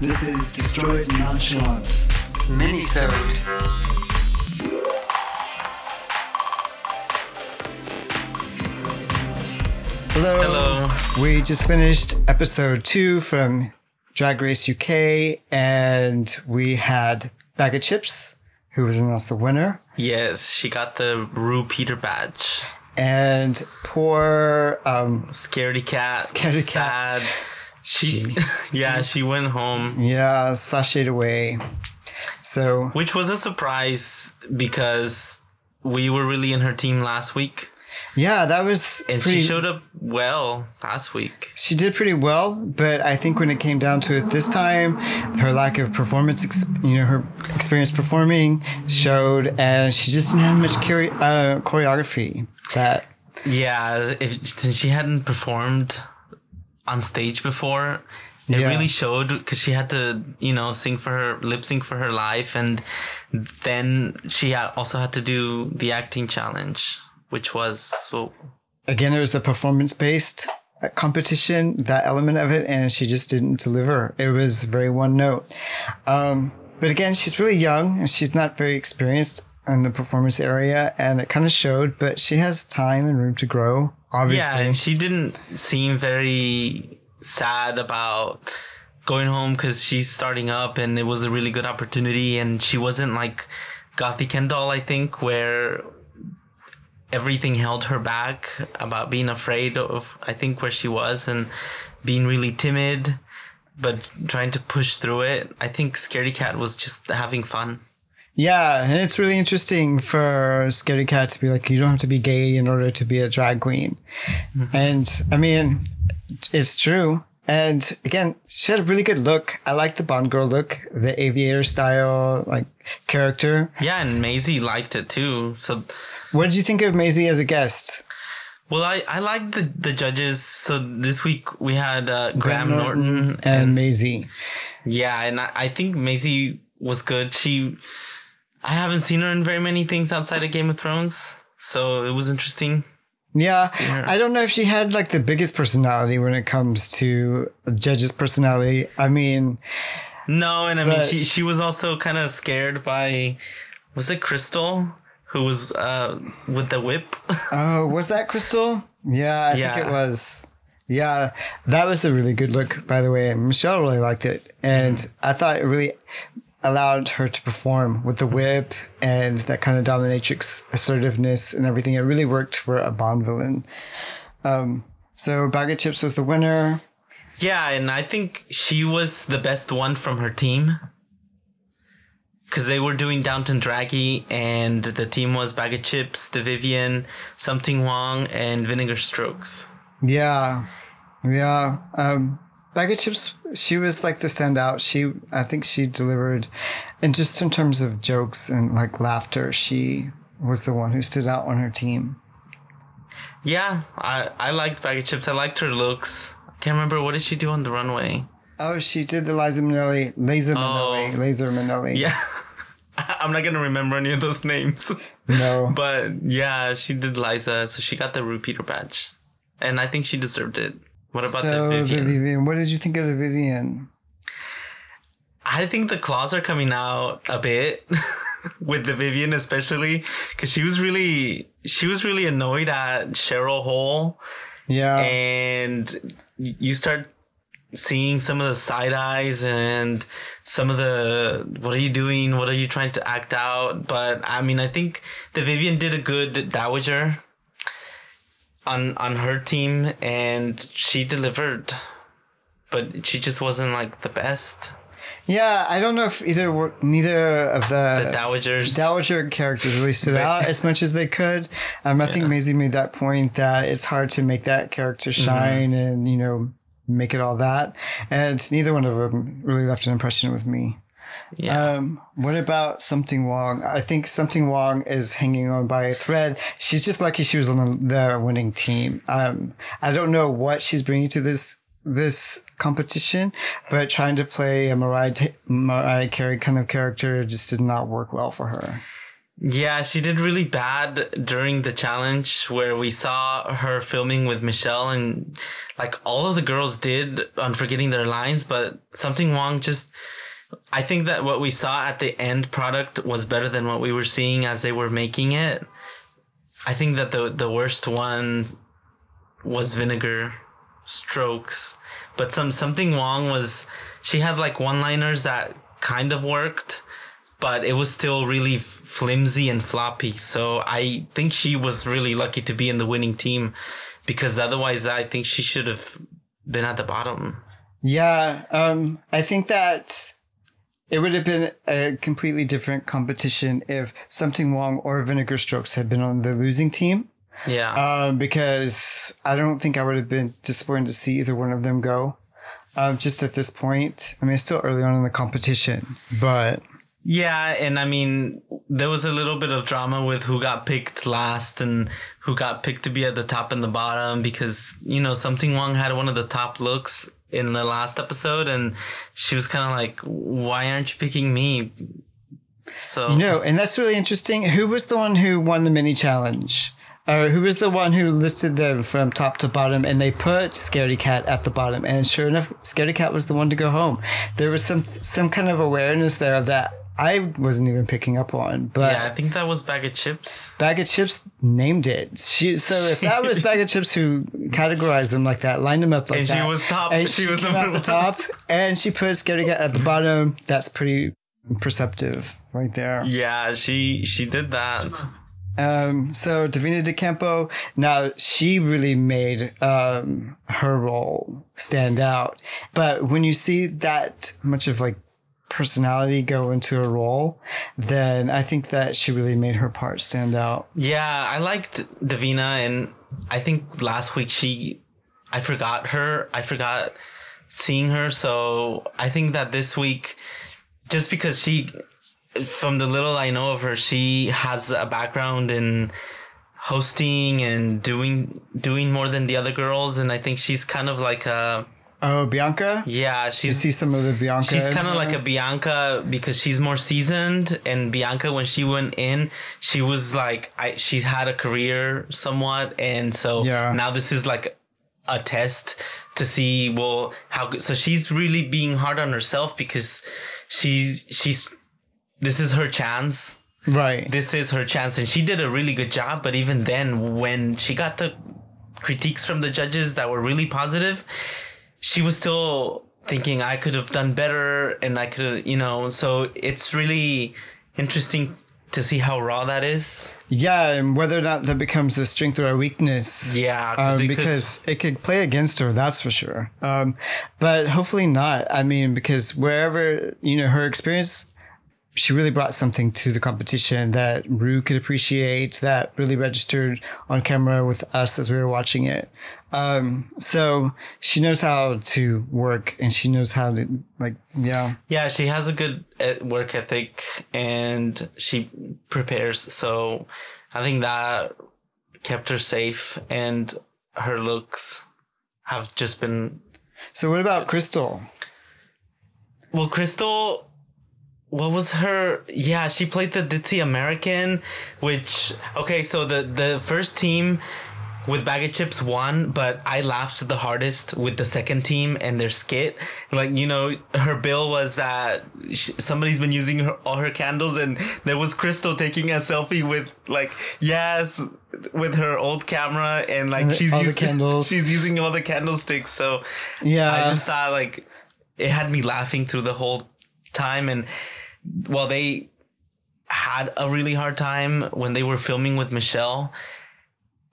This is Destroyed Nonchalance. Minisode. Hello. Hello. We just finished episode two from Drag Race UK, and we had Baga Chipz, who was announced the winner, Yes, she got the RuPeter badge. and poor um, Scaredy Kat. Scaredy Kat. She, Yeah, she went home, yeah, sashayed away. So which was a surprise because we were really in her team last week, yeah, that was and pretty. she showed up well last week. she did pretty well, but I think when it came down to it this time, her lack of performance, ex- you know, her experience performing showed, and she just didn't have much chore- uh, choreography. That Yeah, if, since she hadn't performed on stage before, it Yeah. really showed because she had to, you know, sing for her lip sync for her life, and then she also had to do the acting challenge, which was so. again, it was a performance based competition, that element of it, and she just didn't deliver. It was very one note. Um, but again, she's really young and she's not very experienced in the performance area, and it kind of showed. But she has time and room to grow. Obviously, Yeah, and she didn't seem very sad about going home because she's starting up, and it was a really good opportunity. And she wasn't like Gothy Kendoll, I think, where everything held her back about being afraid of, I think, where she was and being really timid, but trying to push through it. I think Scaredy Kat was just having fun. Yeah, and it's really interesting for Scary Cat to be like, you don't have to be gay in order to be a drag queen. And I mean, it's true. And again, she had a really good look. I like the Bond girl look, the aviator style, like character. Yeah, and Maisie liked it too. So What did you think of Maisie as a guest? Well, I, I like the, the judges. So this week we had uh, Graham Norton. and Maisie. Yeah, and I, I think Maisie was good. She, I haven't seen her in very many things outside of Game of Thrones, so it was interesting. Yeah. I don't know if she had like the biggest personality when it comes to judge's personality. I mean, No, and I mean she she was also kind of scared by, was it Crystal who was uh with the whip? Oh, was that Crystal? Yeah, I think it was. Yeah, that was a really good look, by the way. Michelle really liked it. And I thought it really allowed her to perform with the whip and that kind of dominatrix assertiveness and everything. It really worked for a Bond villain. Um, so Baga Chipz was the winner. yeah, and I think she was the best one from her team. Cause they were doing Downton Draggy and the team was Baga Chipz, the Vivienne, Something Wong, and Vinegar Strokes. Yeah. Yeah. Um, Baga Chipz, she was like the standout. She, I think she delivered, and just in terms of jokes and like laughter, she was the one who stood out on her team. Yeah, I, I liked Baga Chipz. I liked her looks. I can't remember what did she do on the runway. Oh, she did the Liza Minnelli, Laser oh. Minnelli, Laser Minnelli. Oh. Yeah, I'm not gonna remember any of those names, No. but yeah, she did Liza, so she got the RuPeter badge, and I think she deserved it. What about so the Vivienne? the Vivienne, what did you think of the Vivienne? I think the claws are coming out a bit with the Vivienne, especially because she was really she was really annoyed at Cheryl Hole. Yeah. and you start seeing some of the side eyes and some of the what are you doing what are you trying to act out but i mean i think the Vivienne did a good dowager on on her team and she delivered but she just wasn't like the best yeah, I don't know if either were, neither of the, the dowagers Dowager characters really stood Right. out as much as they could. Um, I think Yeah. Maisie made that point that it's hard to make that character Mm-hmm. shine and, you know, make it all that. And neither one of them really left an impression with me. Yeah Um, what about Sum Ting Wong? I think Sum Ting Wong is hanging on by a thread. She's just lucky she was on the, winning team. Um, I don't know what she's bringing to this this competition, but trying to play a Mariah, Mariah Carey kind of character just did not work well for her. Yeah, she did really bad during the challenge where we saw her filming with Michelle and like all of the girls did on forgetting their lines, but Sum Ting Wong just I think that what we saw at the end product was better than what we were seeing as they were making it. I think that the the worst one was vinegar strokes, but some Sum Ting Wong was she had like one liners that kind of worked, but it was still really flimsy and floppy. So I think she was really lucky to be in the winning team because otherwise I think she should have been at the bottom. Yeah, um, I think that it would have been a completely different competition if Sum Ting Wong or Vinegar Strokes had been on the losing team. Yeah. Um, because I don't think I would have been disappointed to see either one of them go. Um, just at this point, I mean, it's still early on in the competition, but yeah, and I mean, there was a little bit of drama with who got picked last and who got picked to be at the top and the bottom because, you know, Sum Ting Wong had one of the top looks in the last episode and she was kind of like, why aren't you picking me? So, you know, and that's really interesting. Who was the one who won the mini challenge? Or who was the one who listed them from top to bottom and they put Scaredy Kat at the bottom and sure enough Scaredy Kat was the one to go home. There was some some kind of awareness there that I wasn't even picking up on, but yeah, I think that was Baga Chipz. Bag of Chips named it. She so if that was Baga Chipz who categorized them like that, lined them up like that. and that, she was top. and she, she was number at the top, and she put Scaredy Kat at the bottom. That's pretty perceptive right there. Yeah, she she did that. Um, so Divina de Campo, now she really made um, her role stand out. But when you see that much of like personality go into a role, then I think that she really made her part stand out. Yeah, I liked Divina, and I think last week she, I forgot her. I forgot seeing her. So I think that this week, just because she, from the little I know of her, she has a background in hosting and doing doing more than the other girls, and I think she's kind of like a Oh, Bianca? yeah. she's. You see some of the Bianca. She's kind of like a Bianca because she's more seasoned, and Bianca when she went in, she was like, I she's had a career somewhat, and so Yeah. now this is like a test to see well how good. So she's really being hard on herself because she's she's this is her chance. right. This is her chance, and she did a really good job. But even then, when she got the critiques from the judges that were really positive, she was still thinking I could have done better and I could have, you know, so it's really interesting to see how raw that is. Yeah, and whether or not that becomes a strength or a weakness. Yeah, um, it could- because it could play against her, that's for sure. Um, but hopefully not. I mean, because wherever you know her experience, she really brought something to the competition that Rue could appreciate. That really registered on camera with us as we were watching it. Um, so she knows how to work, and she knows how to like, yeah. Yeah, she has a good uh, work ethic and she prepares. So I think that kept her safe and her looks have just been So what about Crystal? Well, Crystal, what was her? Yeah, she played the Ditzy American, which okay. So the the first team with Baga Chipz won, but I laughed the hardest with the second team and their skit. Like you know, her bill was that sh somebody's been using her, all her candles, and there was Crystal taking a selfie with like yes. With her old camera and like And she's all the using candles. she's using all the candlesticks. So Yeah. I just thought like it had me laughing through the whole time and while they had a really hard time when they were filming with Michelle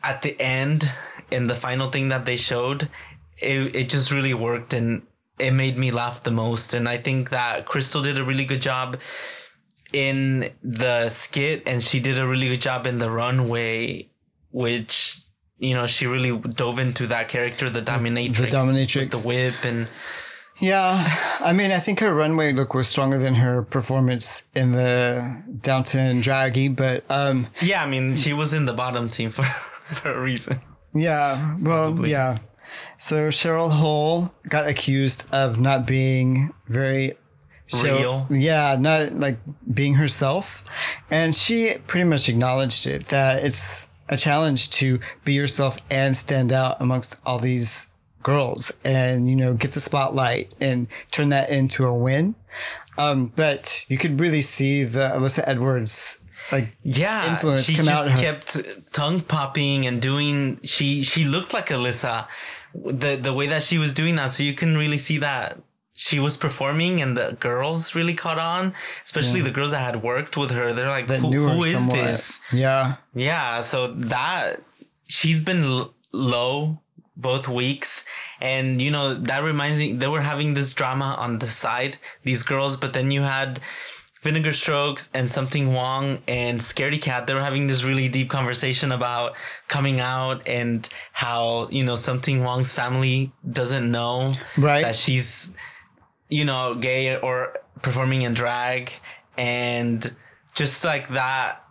at the end in the final thing that they showed it, it just really worked and it made me laugh the most and I think that Crystal did a really good job in the skit and she did a really good job in the runway which you know she really dove into that character the dominatrix the dominatrix. with the whip and Yeah, I mean, I think her runway look was stronger than her performance in the Downton Draggy, but um, Yeah, I mean, she was in the bottom team for, for a reason. yeah, well, yeah. So Cheryl Hole got accused of not being very show- Real. Yeah, not like being herself. And she pretty much acknowledged it that it's a challenge to be yourself and stand out amongst all these girls and, you know, get the spotlight and turn that into a win. Um, but you could really see the Alyssa Edwards like yeah influence she come just her. kept tongue popping and doing she she looked like alyssa the the way that she was doing that so you can really see that she was performing and the girls really caught on especially the girls that had worked with her they're like that who, who is somewhat. this Yeah. yeah so that she's been l- low both weeks. And you know that reminds me they were having this drama on the side these girls but then you had Vinegar Strokes and Sum Ting Wong and Scaredy Kat, they were having this really deep conversation about coming out and how, you know, Sum Ting Wong's family doesn't know Right. that she's, you know, gay or performing in drag. And just like that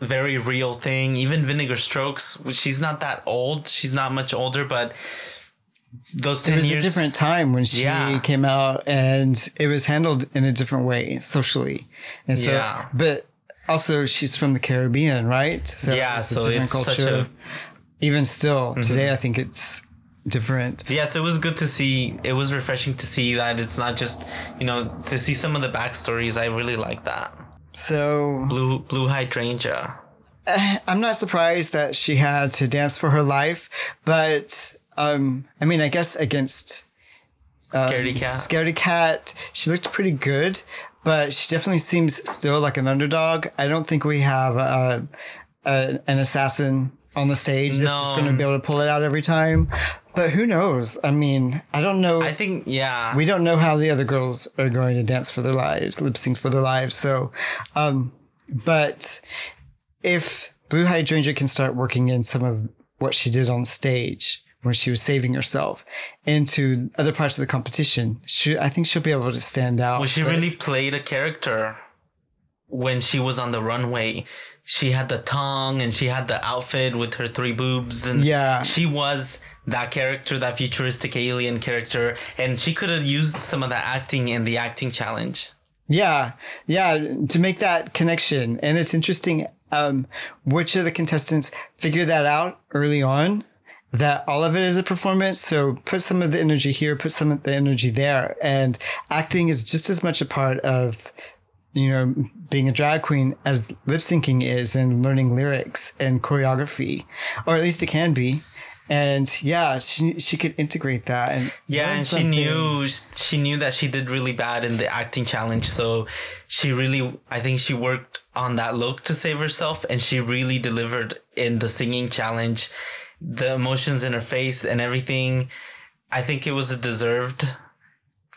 very real thing. Even Vinegar Strokes, which she's not that old. She's not much older, but those 10 It was years. a different time when she Yeah. came out and it was handled in a different way socially. And so, Yeah. but also she's from the Caribbean, right? So Yeah, so it's such a- Mm-hmm. Even still, today I think it's different. Yeah, so it was good to see. It was refreshing to see that it's not just you know to see some of the backstories. I really like that. So Blu Blu Hydrangea. I'm not surprised that she had to dance for her life, but um, I mean, I guess against Scaredy Kat. Scaredy Kat, she looked pretty good, but she definitely seems still like an underdog. I don't think we have uh, a, an assassin on the stage that's just going to be able to pull it out every time. But who knows? I mean, I don't know. I think yeah. we don't know how the other girls are going to dance for their lives, lip sync for their lives. So, um, but if Blu Hydrangea can start working in some of what she did on stage, where she was saving herself, into other parts of the competition, she, I think she'll be able to stand out. well, she really played a character when she was on the runway. She had the tongue and she had the outfit with her three boobs and Yeah. she was that character, that futuristic alien character, and she could have used some of that acting in the acting challenge. Yeah, yeah, to make that connection. And it's interesting um, which of the contestants figure that out early on, that all of it is a performance. So put some of the energy here, put some of the energy there. And acting is just as much a part of, you know, being a drag queen as lip syncing is and learning lyrics and choreography, or at least it can be. And yeah, she, she could integrate that. And Yeah, and she knew she knew that she did really bad in the acting challenge, so she really I think she worked on that look to save herself and she really delivered in the singing challenge. The emotions in her face and everything. I think it was a deserved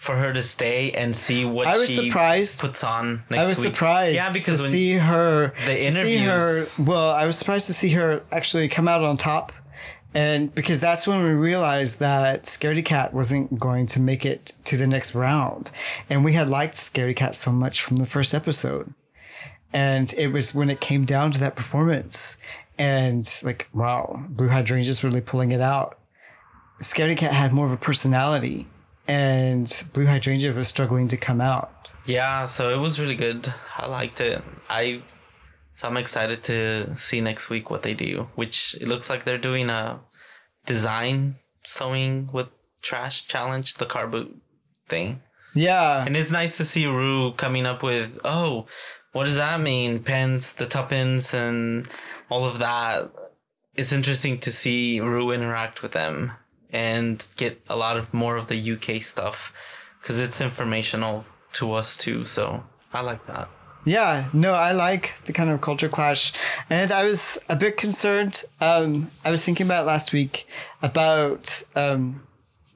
for her to stay and see what I was she surprised. puts on next I was week. surprised. Yeah, because to see her, the to see her. interviews- Well, I was surprised to see her actually come out on top, and because that's when we realized that Scaredy Kat wasn't going to make it to the next round, and we had liked Scaredy Kat so much from the first episode, and it was when it came down to that performance, and like wow, Blu Hydrangea's really pulling it out. Scaredy Kat had more of a personality. And Blu Hydrangea was struggling to come out. Yeah, so it was really good. I liked it. I so I'm excited to see next week what they do, which it looks like they're doing a design sewing with trash challenge, the car boot thing. Yeah. And it's nice to see Rue coming up with, oh, what does that mean? Pens, the tuppence, and all of that. It's interesting to see Rue interact with them and get a lot of more of the UK stuff because it's informational to us too. So I like that. Yeah, no, I like the kind of culture clash. And I was a bit concerned. Um, I was thinking about last week about um,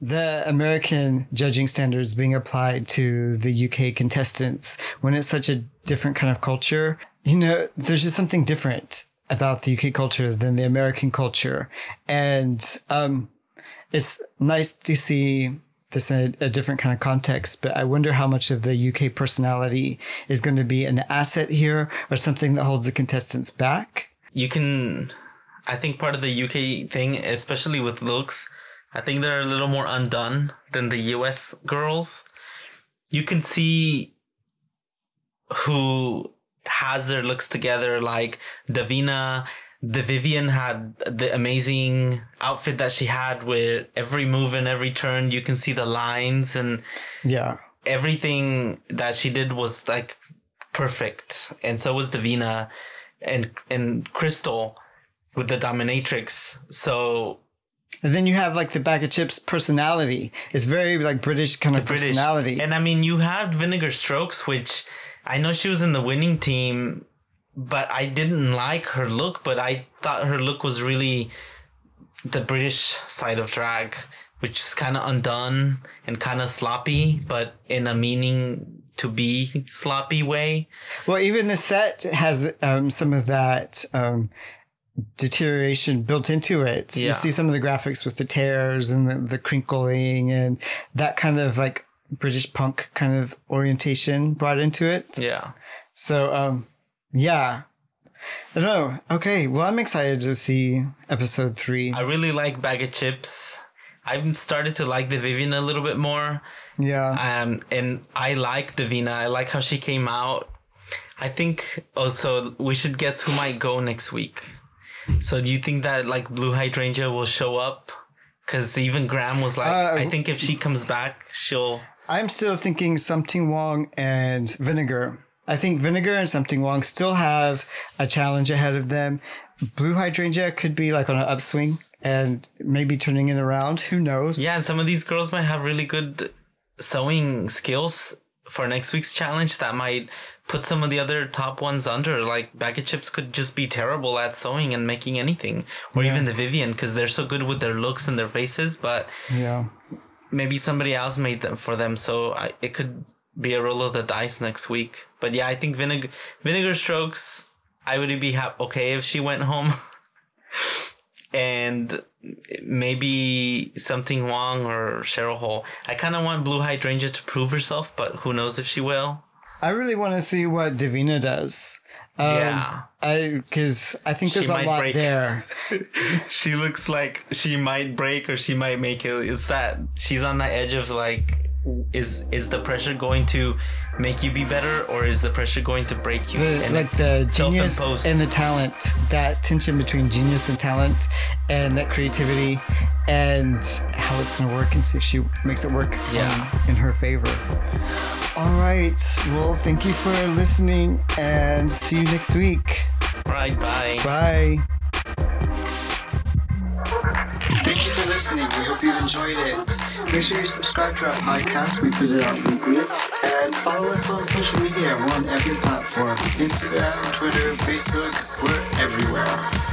the American judging standards being applied to the UK contestants when it's such a different kind of culture. You know, there's just something different about the UK culture than the American culture. And um, it's nice to see this in a, a different kind of context, but I wonder how much of the UK personality is going to be an asset here or something that holds the contestants back. You can, I think part of the UK thing, especially with looks, I think they're a little more undone than the US girls. You can see who has their looks together, like Divina. The Vivienne had the amazing outfit that she had with every move and every turn. You can see the lines and Yeah. everything that she did was like perfect. And so was Divina and, and Crystal with the dominatrix. So And then you have like the Baga Chipz personality. It's very like British kind of British. personality. And I mean, you had Vinegar Strokes, which I know she was in the winning team, but I didn't like her look, but I thought her look was really the British side of drag, which is kind of undone and kind of sloppy, but in a meaning to be sloppy way. well, even the set has um, some of that um, deterioration built into it. Yeah. You see some of the graphics with the tears and the, the crinkling and that kind of like British punk kind of orientation brought into it. Yeah. So, um, yeah. I don't know. Okay. Well, I'm excited to see episode three. I really like Baga Chipz. I've started to like the Vivienne a little bit more. Yeah. Um, and I like Divina. I like how she came out. I think also we should guess who might go next week. So do you think that like Blu Hydrangea will show up? Because even Graham was like, Uh, I think if she comes back, she'll. I'm still thinking Something wrong and Vinegar. I think Vinegar and Sum Ting Wong still have a challenge ahead of them. Blu Hydrangea could be like on an upswing and maybe turning it around. Who knows? Yeah, and some of these girls might have really good sewing skills for next week's challenge that might put some of the other top ones under. Like Baga Chipz could just be terrible at sewing and making anything, or even the Vivienne because they're so good with their looks and their faces. But Yeah. maybe somebody else made them for them, so I, it could be a roll of the dice next week. But yeah, I think vinegar vinegar strokes. I would be ha- okay if she went home, and maybe Sum Ting Wong or Cheryl Hole. I kind of want Blu Hydrangea to prove herself, but who knows if she will. I really want to see what Divina does. Um, Yeah. I because I think She there's a lot break. there. She looks like she might break or she might make it. It's that she's on the edge of like. Is is the pressure going to make you be better, or is the pressure going to break you? The, And like the genius and the talent, that tension between genius and talent, and that creativity, and how it's gonna work, and see if she makes it work Yeah. um, in her favor. All right. Well, thank you for listening, and see you next week. Right, bye. Bye. Listening. We hope you've enjoyed it. Make sure you subscribe to our podcast. We put it out weekly. And follow us on social media. We're on every platform Instagram, Twitter, Facebook. We're everywhere.